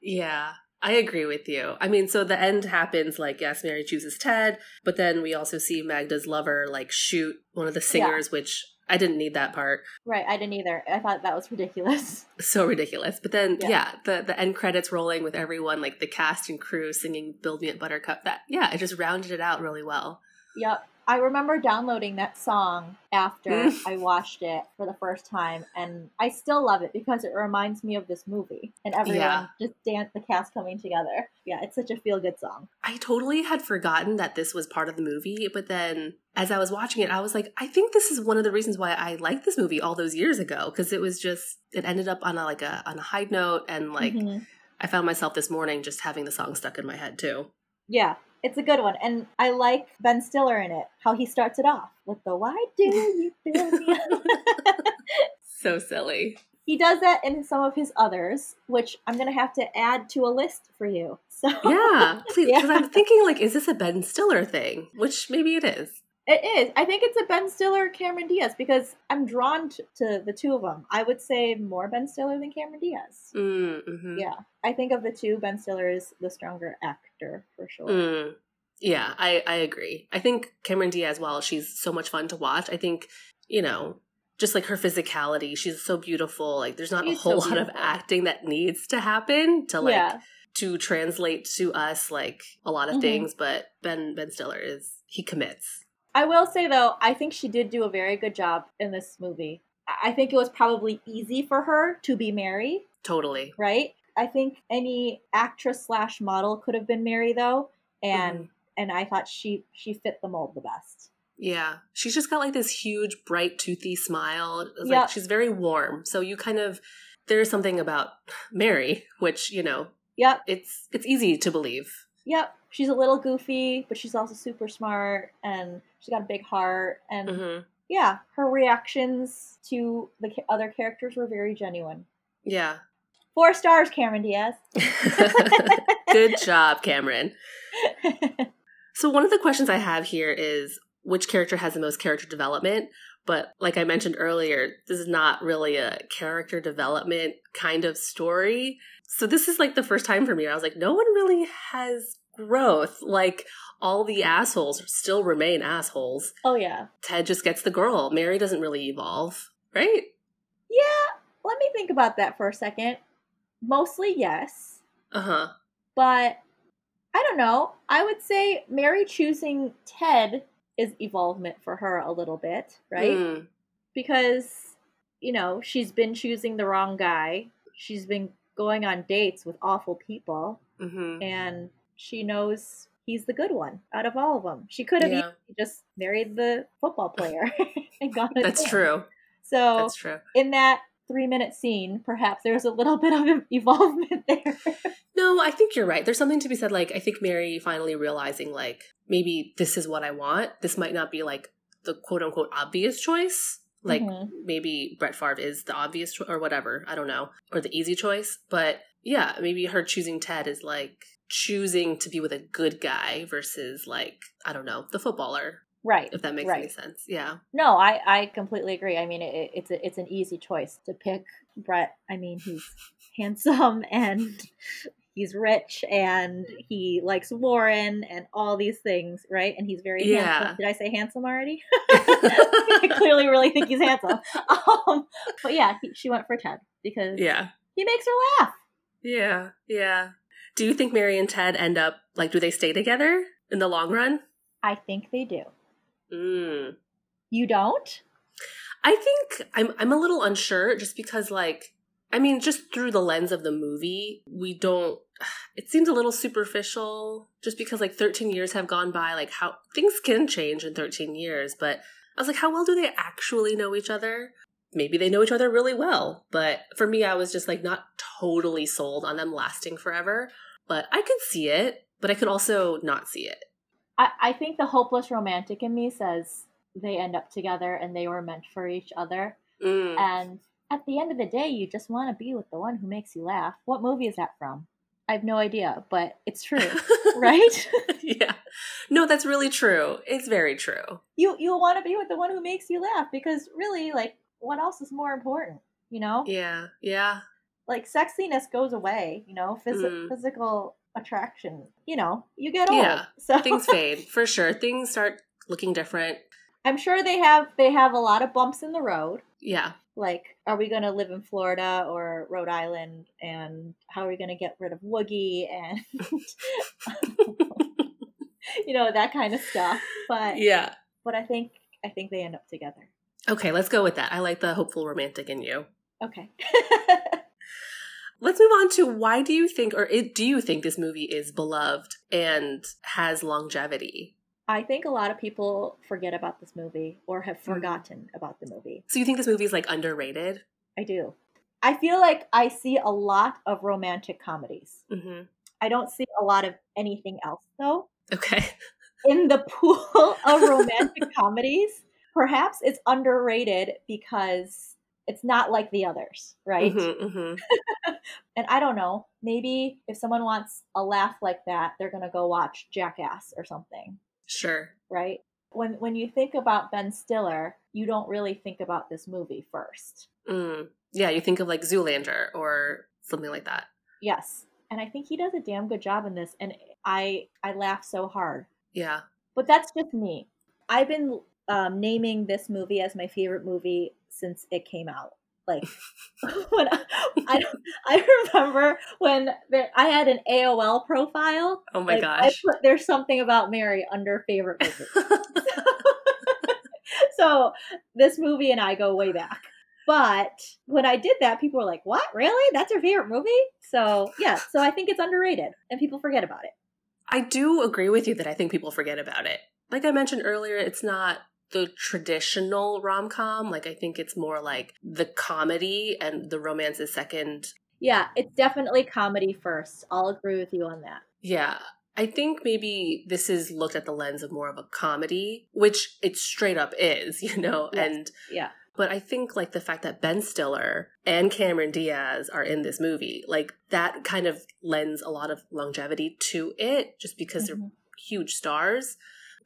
Yeah, I agree with you. I mean, so the end happens like, yes, Mary chooses Ted, but then we also see Magda's lover like shoot one of the singers, which I didn't need that part. Right, I didn't either. I thought that was ridiculous. <laughs> So ridiculous. But then, Yeah. yeah, the, the end credits rolling with everyone, like the cast and crew singing Build Me a Buttercup. That, yeah, it just rounded it out really well. Yep. I remember downloading that song after Mm. I watched it for the first time, and I still love it because it reminds me of this movie and everyone Yeah. just dance the cast coming together. Yeah, it's such a feel good song. I totally had forgotten that this was part of the movie, but then as I was watching it, I was like, I think this is one of the reasons why I liked this movie all those years ago because it was just it ended up on a like a on a high note and like Mhm. I found myself this morning just having the song stuck in my head too. Yeah, it's a good one, and I like Ben Stiller in it. How he starts it off with the "Why do you <laughs> feel me?" <laughs> So silly. he does that in some of his others, which I'm gonna have to add to a list for you. So Yeah, please. Because <laughs> Yeah. I'm thinking, like, is this a Ben Stiller thing? Which maybe it is. It is. I think it's a Ben Stiller, Cameron Diaz because I'm drawn t- to the two of them. I would say more Ben Stiller than Cameron Diaz. Mm-hmm. Yeah, I think of the two, Ben Stiller is the stronger actor for sure. Mm. Yeah, I, I agree. I think Cameron Diaz, while she's so much fun to watch, I think, you know, just like her physicality, she's so beautiful. Like, there's not She's a whole so lot of acting that needs to happen to like yeah, to translate to us like a lot of Mhm. things. But Ben Ben Stiller is he commits. I will say though, I think she did do a very good job in this movie. I think it was probably easy for her to be Mary, Totally. right? I think any actress slash model could have been Mary though, and Mhm. and I thought she she fit the mold the best. Yeah, she's just got like this huge, bright, toothy smile. It's Yeah. Like she's very warm. So you kind of there's something about Mary, which you know Yep, it's it's easy to believe. Yep. She's a little goofy, but she's also super smart, and she's got a big heart. And hmm yeah, her reactions to the other characters were very genuine. Yeah. Four stars, Cameron Diaz. <laughs> Good <laughs> job, Cameron. So one of the questions I have here is which character has the most character development? But like I mentioned earlier, this is not really a character development kind of story. So this is like the first time for me. I was like, no one really has growth. Like all the assholes still remain assholes. oh yeah, Ted just gets the girl. Mary doesn't really evolve, right? Yeah, let me think about that for a second. Mostly yes, Uh huh. but I don't know. I would say Mary choosing Ted is evolvement for her a little bit, right? Mm, Because, you know, she's been choosing the wrong guy. She's been going on dates with awful people, hmm and she knows he's the good one out of all of them. She could have Yeah. just married the football player <laughs> and gone. That's true. So That's true. in that three minute scene, perhaps there's a little <laughs> bit of evolvement there. No, I think you're right. There's something to be said. Like, I think Mary finally realizing, like, maybe this is what I want. This might not be like the quote unquote obvious choice. Like, Mhm. maybe Brett Favre is the obvious cho- or whatever. I don't know. Or the easy choice. But yeah, maybe her choosing Ted is like choosing to be with a good guy versus, like, I don't know, the footballer, right. if that makes Right. any sense. Yeah. No, I, I completely agree. I mean, it, it's a, it's an easy choice to pick Brett. I mean, he's <laughs> handsome and he's rich and he likes Warren and all these things, right? And he's very Yeah. handsome. Did I say handsome already? <laughs> <laughs> I clearly really think he's handsome. Um, but yeah, he, she went for Ted because yeah. he makes her laugh. Yeah. Yeah. Do you think Mary and Ted end up, like, do they stay together in the long run? I think they do. Mm. You don't? I think I'm I'm a little unsure just because like I mean just through the lens of the movie we don't it seems a little superficial just because like 13 years have gone by like how things can change in 13 years but I was like how well do they actually know each other? Maybe they know each other really well, but for me I was just like not totally sold on them lasting forever, but I could see it, but I could also not see it. I, I think the hopeless romantic in me says they end up together and they were meant for each other. Mm. And at the end of the day, you just want to be with the one who makes you laugh. What movie is that from? I have no idea, but it's true, <laughs> right? yeah. No, that's really true. It's very true. you you want to be with the one who makes you laugh because really, like, what else is more important? You know, Yeah. Yeah. Like sexiness goes away. You know, Phys- Mm. physical attraction. You know, you get old. Yeah. <laughs> So Things fade for sure. Things start looking different. I'm sure they have they have a lot of bumps in the road. Yeah. like are we going to live in florida or rhode island and how are we going to get rid of woogie and <laughs> <laughs> you know that kind of stuff but Yeah. but i think i think they end up together Okay, let's go with that. I like the hopeful romantic in you. okay Let's move on to why do you think, or it, do you think this movie is beloved and has longevity? i think a lot of people forget about this movie or have Mm-hmm. forgotten about the movie So you think this movie is like underrated? i do i feel like i see a lot of romantic comedies hmm i don't see a lot of anything else though Okay. <laughs> in the pool of <laughs> romantic comedies, perhaps it's underrated because it's not like the others, right? hmm hmm <laughs> And I don't know, maybe if someone wants a laugh like that, they're going to go watch Jackass or something, Sure. right? When when you think about Ben Stiller, you don't really think about this movie first. Mm. Yeah, you think of like Zoolander or something like that. Yes. And I think he does a damn good job in this and I I laugh so hard. Yeah. But that's just me. I've been um, naming this movie as my favorite movie since it came out. Like <laughs> when I, I, I remember when there, I had an AOL profile. Oh my like, I gosh. put, there's something about Mary under favorite <laughs> movie. <laughs> so this movie and I go way back. But when I did that, people were like, "What? Really? That's your favorite movie?" So yeah, so I think it's underrated and people forget about it. I do agree with you that I think people forget about it. Like I mentioned earlier, it's not the traditional rom com. Like I think it's more like the comedy and the romance is second. Yeah, it's definitely comedy first. I'll agree with you on that. Yeah. I think maybe this is looked at the lens of more of a comedy, which it straight up is, <laughs> you know, Yes. and Yeah. But I think like the fact that Ben Stiller and Cameron Diaz are in this movie, like that kind of lends a lot of longevity to it just because they're Mhm. huge stars.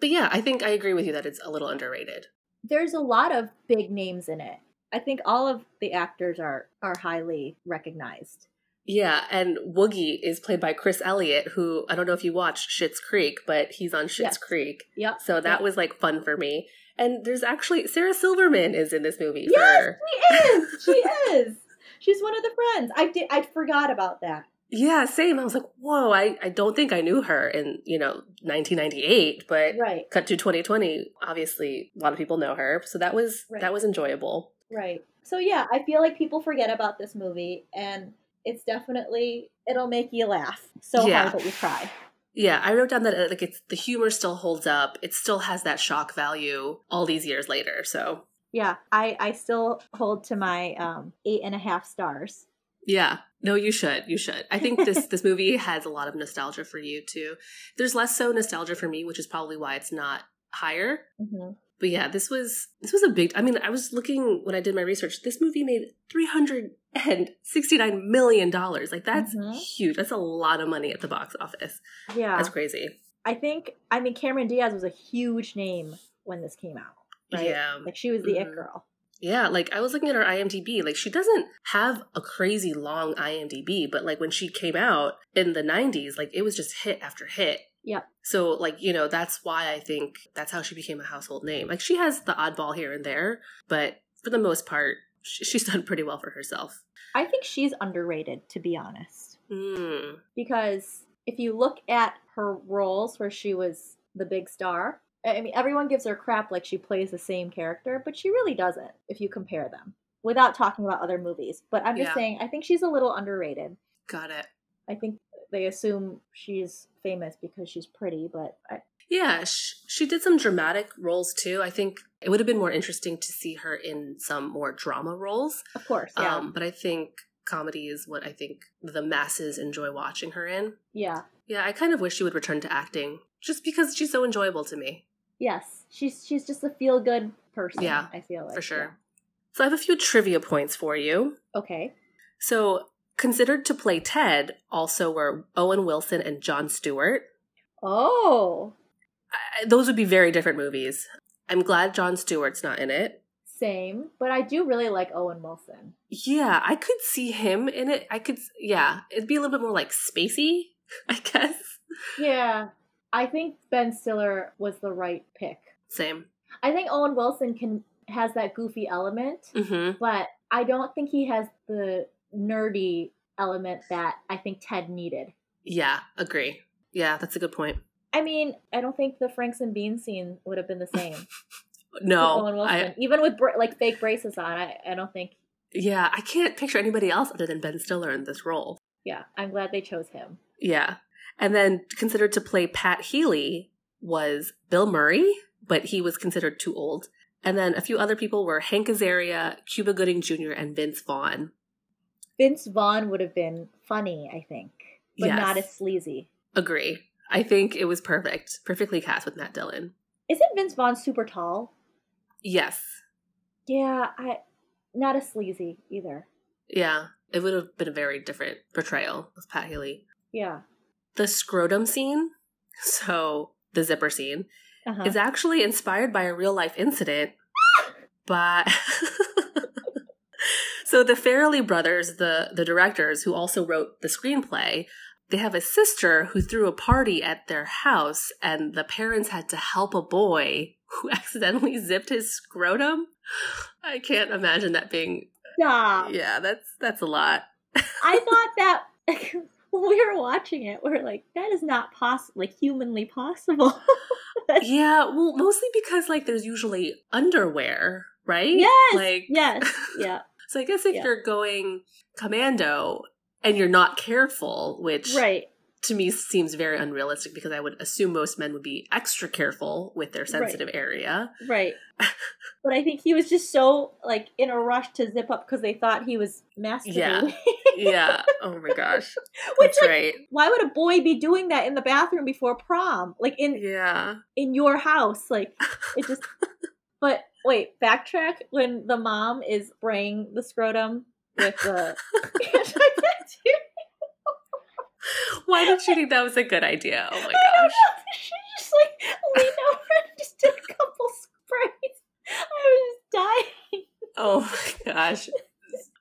But yeah, I think I agree with you that it's a little underrated. There's a lot of big names in it. I think all of the actors are are highly recognized. Yeah, and Woogie is played by Chris Elliott, who I don't know if you watched Schitt's Creek, but he's on Schitt's Yes. Creek. Yeah. So that Yep. was like fun for me. And there's actually Sarah Silverman is in this movie. Yes, she is. She is. She's one of the friends. I did. I forgot about that. Yeah, same. I was like, whoa, I, I don't think I knew her in, you know, 1998, but Right. cut to 2020, obviously a lot of people know her. So that was Right. that was enjoyable. Right. So yeah, I feel like people forget about this movie, and it's definitely it'll make you laugh so Yeah. hard that you cry. Yeah, I wrote down that uh, like it's the humor still holds up. It still has that shock value all these years later. So Yeah, I I still hold to my um eight and a half stars. Yeah. No, you should. You should. I think this this movie has a lot of nostalgia for you too. There's less so nostalgia for me, which is probably why it's not higher. hmm But yeah, this was this was a big I mean, I was looking when I did my research. This movie made 369 million dollars. Like that's Mhm. huge. That's a lot of money at the box office. Yeah, That's crazy. I think I mean Cameron Diaz was a huge name when this came out. Right? Yeah. like she was the Mhm. it girl. Yeah, like I was looking at her IMDb. Like she doesn't have a crazy long IMDb, but like when she came out in the 90s, like it was just hit after hit. Yeah. So like, you know, that's why I think that's how she became a household name. Like she has the oddball here and there, but for the most part, she's <laughs> done pretty well for herself. I think she's underrated, to be honest, Mm. because if you look at her roles where she was the big star, I mean, everyone gives her crap like she plays the same character, but she really doesn't if you compare them without talking about other movies. But I'm just Yeah. saying, I think she's a little underrated. Got it. I think they assume she's famous because she's pretty, but I, Yeah, sh- she did some dramatic roles too. I think it would have been more interesting to see her in some more drama roles. of course, yeah, Um, but I think comedy is what I think the masses enjoy watching her in. yeah, Yeah, I kind of wish she would return to acting just because she's so enjoyable to me. Yes, she's she's just a feel good person. Yeah, I feel like for sure. So I have a few trivia points for you. Okay, So, considered to play Ted also were Owen Wilson and Jon Stewart. oh, I, those would be very different movies. I'm glad Jon Stewart's not in it. same, but I do really like Owen Wilson. Yeah, I could see him in it. I could, yeah, it'd be a little bit more like spacey, <laughs> I guess. Yeah, I think Ben Stiller was the right pick. Same. I think Owen Wilson can has that goofy element, Mm-hmm. but I don't think he has the nerdy element that I think Ted needed. Yeah, agree. Yeah, that's a good point. I mean, I don't think the Franks and Beans scene would have been the same. <laughs> No, Owen Wilson, I, even with like fake braces on. I, I don't think. yeah, I can't picture anybody else other than Ben Stiller in this role. Yeah, I'm glad they chose him. Yeah. And then considered to play Pat Healy was Bill Murray, but he was considered too old. And then a few other people were Hank Azaria, Cuba Gooding Jr., and Vince Vaughn. Vince Vaughn would have been funny, I think, but Yes. not as sleazy. Agree. I think it was perfect. Perfectly cast with Matt Dillon. Isn't Vince Vaughn super tall? Yes. Yeah, I not as sleazy either. Yeah. It would have been a very different portrayal of Pat Healy. Yeah. The scrotum scene, so the zipper scene, Uh-huh. is actually inspired by a real life incident. But <laughs> so the Farrelly brothers, the the directors who also wrote the screenplay, they have a sister who threw a party at their house, and the parents had to help a boy <laughs> who accidentally zipped his scrotum. I can't imagine that being. Stop. Yeah, that's that's a lot. I thought that <laughs> when we were watching it, We're like, that is not possible, like humanly possible. <laughs> Yeah, well, mostly because like there's usually underwear, right? yes. like yes. <laughs> Yeah. So I guess if Yeah. you're going commando and you're not careful, which Right. To me seems very unrealistic because I would assume most men would be extra careful with their sensitive area. Right. <laughs> but I think he was just so like in a rush to zip up because they thought he was masturbating. Yeah. Oh my <laughs> gosh. Which like, right. why would a boy be doing that in the bathroom before prom? Like in Yeah. in your house? Like it just. <laughs> but wait, backtrack when the mom is spraying the scrotum with the. Why did you think that was a good idea? Oh my I don't gosh. know. <laughs> She just like leaned <laughs> over and just did a couple sprays. I was dying. Oh my gosh.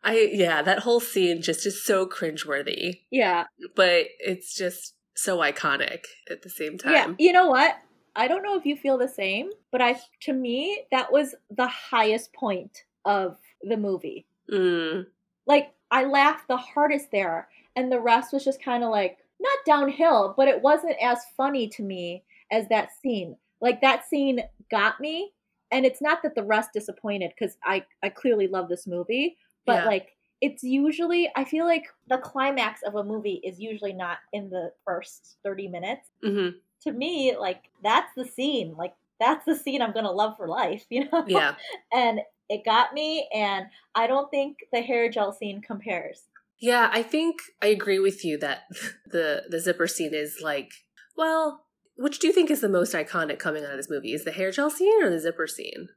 I yeah, that whole scene just is so cringeworthy, Yeah. but it's just so iconic at the same time. Yeah. You know what? I don't know if you feel the same, but I to me that was the highest point of the movie. Mm. Like I laughed the hardest there, and the rest was just kind of like not downhill, but it wasn't as funny to me as that scene. Like that scene got me, and it's not that the rest disappointed because I I clearly love this movie, but Yeah. like it's usually I feel like the climax of a movie is usually not in the first 30 minutes. hmm To me, like that's the scene. Like that's the scene I'm gonna love for life, <laughs> you know? Yeah. and it got me and I don't think the hair gel scene compares. Yeah, I think I agree with you that <laughs> the the zipper scene is like, well, which do you think is the most iconic coming out of this movie? Is the hair gel scene or the zipper scene?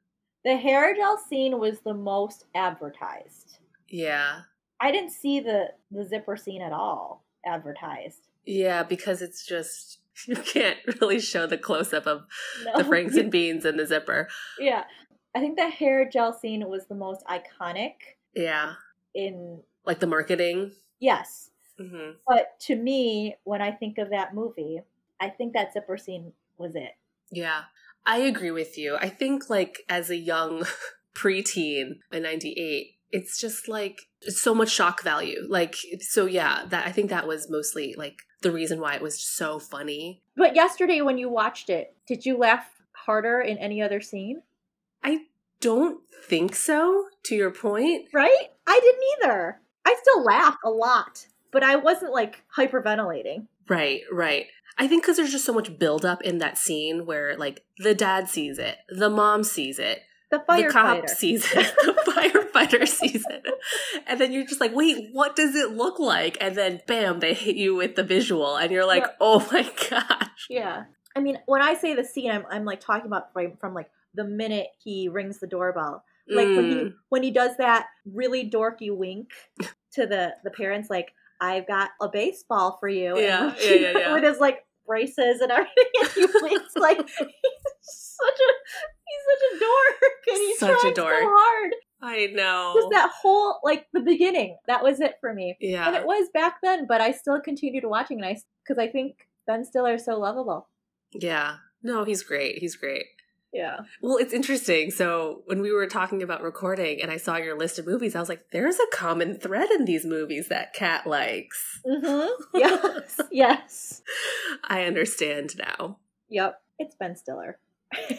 The hair gel scene was the most advertised. Yeah. I didn't see the the zipper scene at all advertised. Yeah, because it's just <laughs> you can't really show the close up of No. the franks and <laughs> beans and the zipper. yeah. I think the hair gel scene was the most iconic Yeah. in Like the marketing. yes. hmm But to me, when I think of that movie, I think that zipper scene was it. Yeah. I agree with you. I think like as a young <laughs> preteen in 98, it's just like it's so much shock value. Like so yeah, that I think that was mostly like the reason why it was so funny. But yesterday when you watched it, did you laugh harder in any other scene? I don't think so to your point. Right? I didn't either. I still laughed a lot, but I wasn't like hyperventilating. Right, right. I think because there's just so much buildup in that scene where like the dad sees it, the mom sees it, The the cop sees it, <laughs> the firefighter sees it, and then you're just like, wait, what does it look like? And then bam, they hit you with the visual, and you're like, Yeah. oh my gosh. Yeah. I mean, when I say the scene, I'm, I'm like talking about from, from like the minute he rings the doorbell. Like when he Mm, when he does that really dorky wink to the the parents, like I've got a baseball for you. Yeah, and <laughs> yeah, yeah, yeah. With his like braces and <laughs> everything, and he winks <laughs> like he's such a he's such a dork, and he's Such a dork. so hard. I know. Just that whole like the beginning. That was it for me. Yeah, And it was back then, but I still continued watching, and I because I think Ben Stiller is so lovable. Yeah. No, he's great. He's great. Yeah. Well, it's interesting. So when we were talking about recording and I saw your list of movies, I was like, there's a common thread in these movies that Kat likes. Mm-hmm. <laughs> Yes. yes. I understand now. Yep. It's Ben Stiller.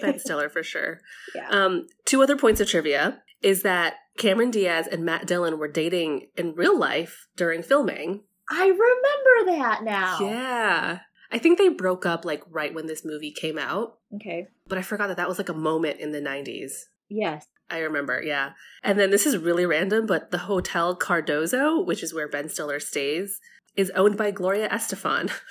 Ben <laughs> Stiller for sure. Yeah. Um, two other points of trivia is that Cameron Diaz and Matt Dillon were dating in real life during filming. I remember that now. Yeah. I think they broke up like right when this movie came out, Okay. but I forgot that that was like a moment in the 90s. Yes. I remember, yeah. And then this is really random, but the Hotel Cardozo, which is where Ben Stiller stays, is owned by Gloria Estefan. <laughs>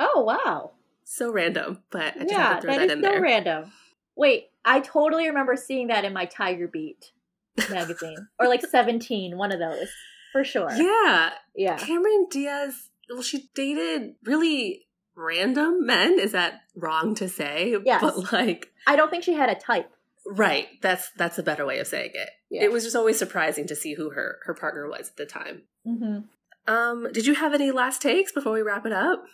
Oh wow. so random, but I just yeah, have to throw that that, is in so there. random. Wait, I totally remember seeing that in my Tiger Beat <laughs> magazine, or like Seventeen, one of those for sure. Yeah, Yeah. Cameron Diaz. Well, she dated really random men. Is that wrong to say? Yes. But like, I don't think she had a type. right? That's that's a better way of saying it. Yeah. It was just always surprising to see who her her partner was at the time. Mm-hmm. Um, did you have any last takes before we wrap it up?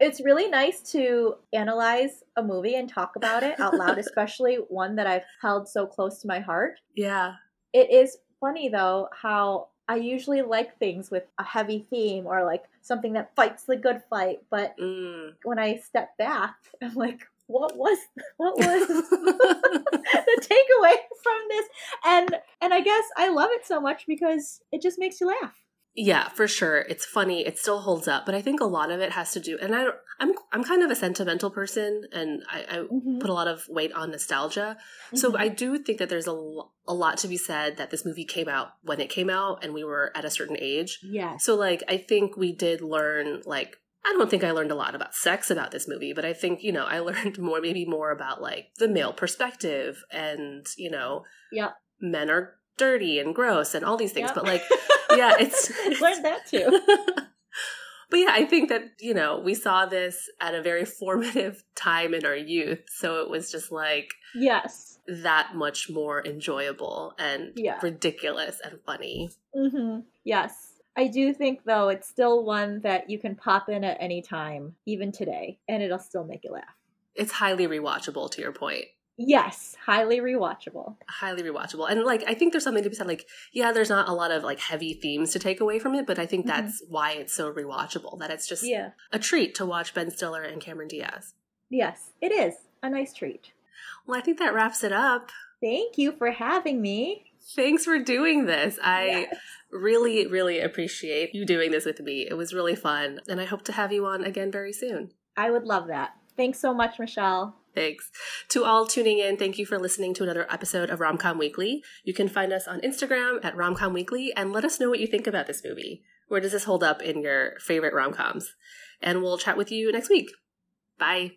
It's really nice to analyze a movie and talk about it out loud, <laughs> especially one that I've held so close to my heart. Yeah. It is funny though how I usually like things with a heavy theme or like something that fights the good fight, but Mm. when I step back, <laughs> I'm like, what was what <laughs> was <laughs> the takeaway from this? And and I guess I love it so much because it just makes you laugh. Yeah, for sure. It's funny. It still holds up, but I think a lot of it has to do. And I, don't- I'm, I'm kind of a sentimental person, and I, I Mhm. put a lot of weight on nostalgia. So Mhm. I do think that there's a, a lot to be said that this movie came out when it came out, and we were at a certain age. Yeah. So like, I think we did learn like. I don't think I learned a lot about sex about this movie, but I think, you know, I <laughs> learned more, maybe more about like the male perspective and, you know, yeah men are dirty and gross and all these things. Yep. But like, yeah, it's, I <laughs> learned that too. But yeah, I think that, you know, we saw this at a very <laughs> formative time in our youth. So it was just like Yes. that much more enjoyable and Yeah. ridiculous and funny. Mm-hmm. Yes. I do think though it's still one that you can pop in at any time, even today, and it'll still make you laugh. it's highly rewatchable to your point. Yes, highly rewatchable. Highly rewatchable. And like I think there's something to be said like yeah, there's not a lot of like heavy themes to take away from it, but I think Mm-hmm. that's why it's so rewatchable that it's just Yeah. a treat to watch Ben Stiller and Cameron Diaz. Yes, it is a nice treat. Well, I think that wraps it up. Thank you for having me. Thanks for doing this. I Yes. really, really appreciate you doing this with me. It was really fun, and I hope to have you on again very soon. I would love that. Thanks so much, Michelle. Thanks. To all tuning in, thank you for listening to another episode of Romcom Weekly. You can find us on Instagram at Romcom Weekly and let us know what you think about this movie. Where does this hold up in your favorite romcoms? And we'll chat with you next week. Bye.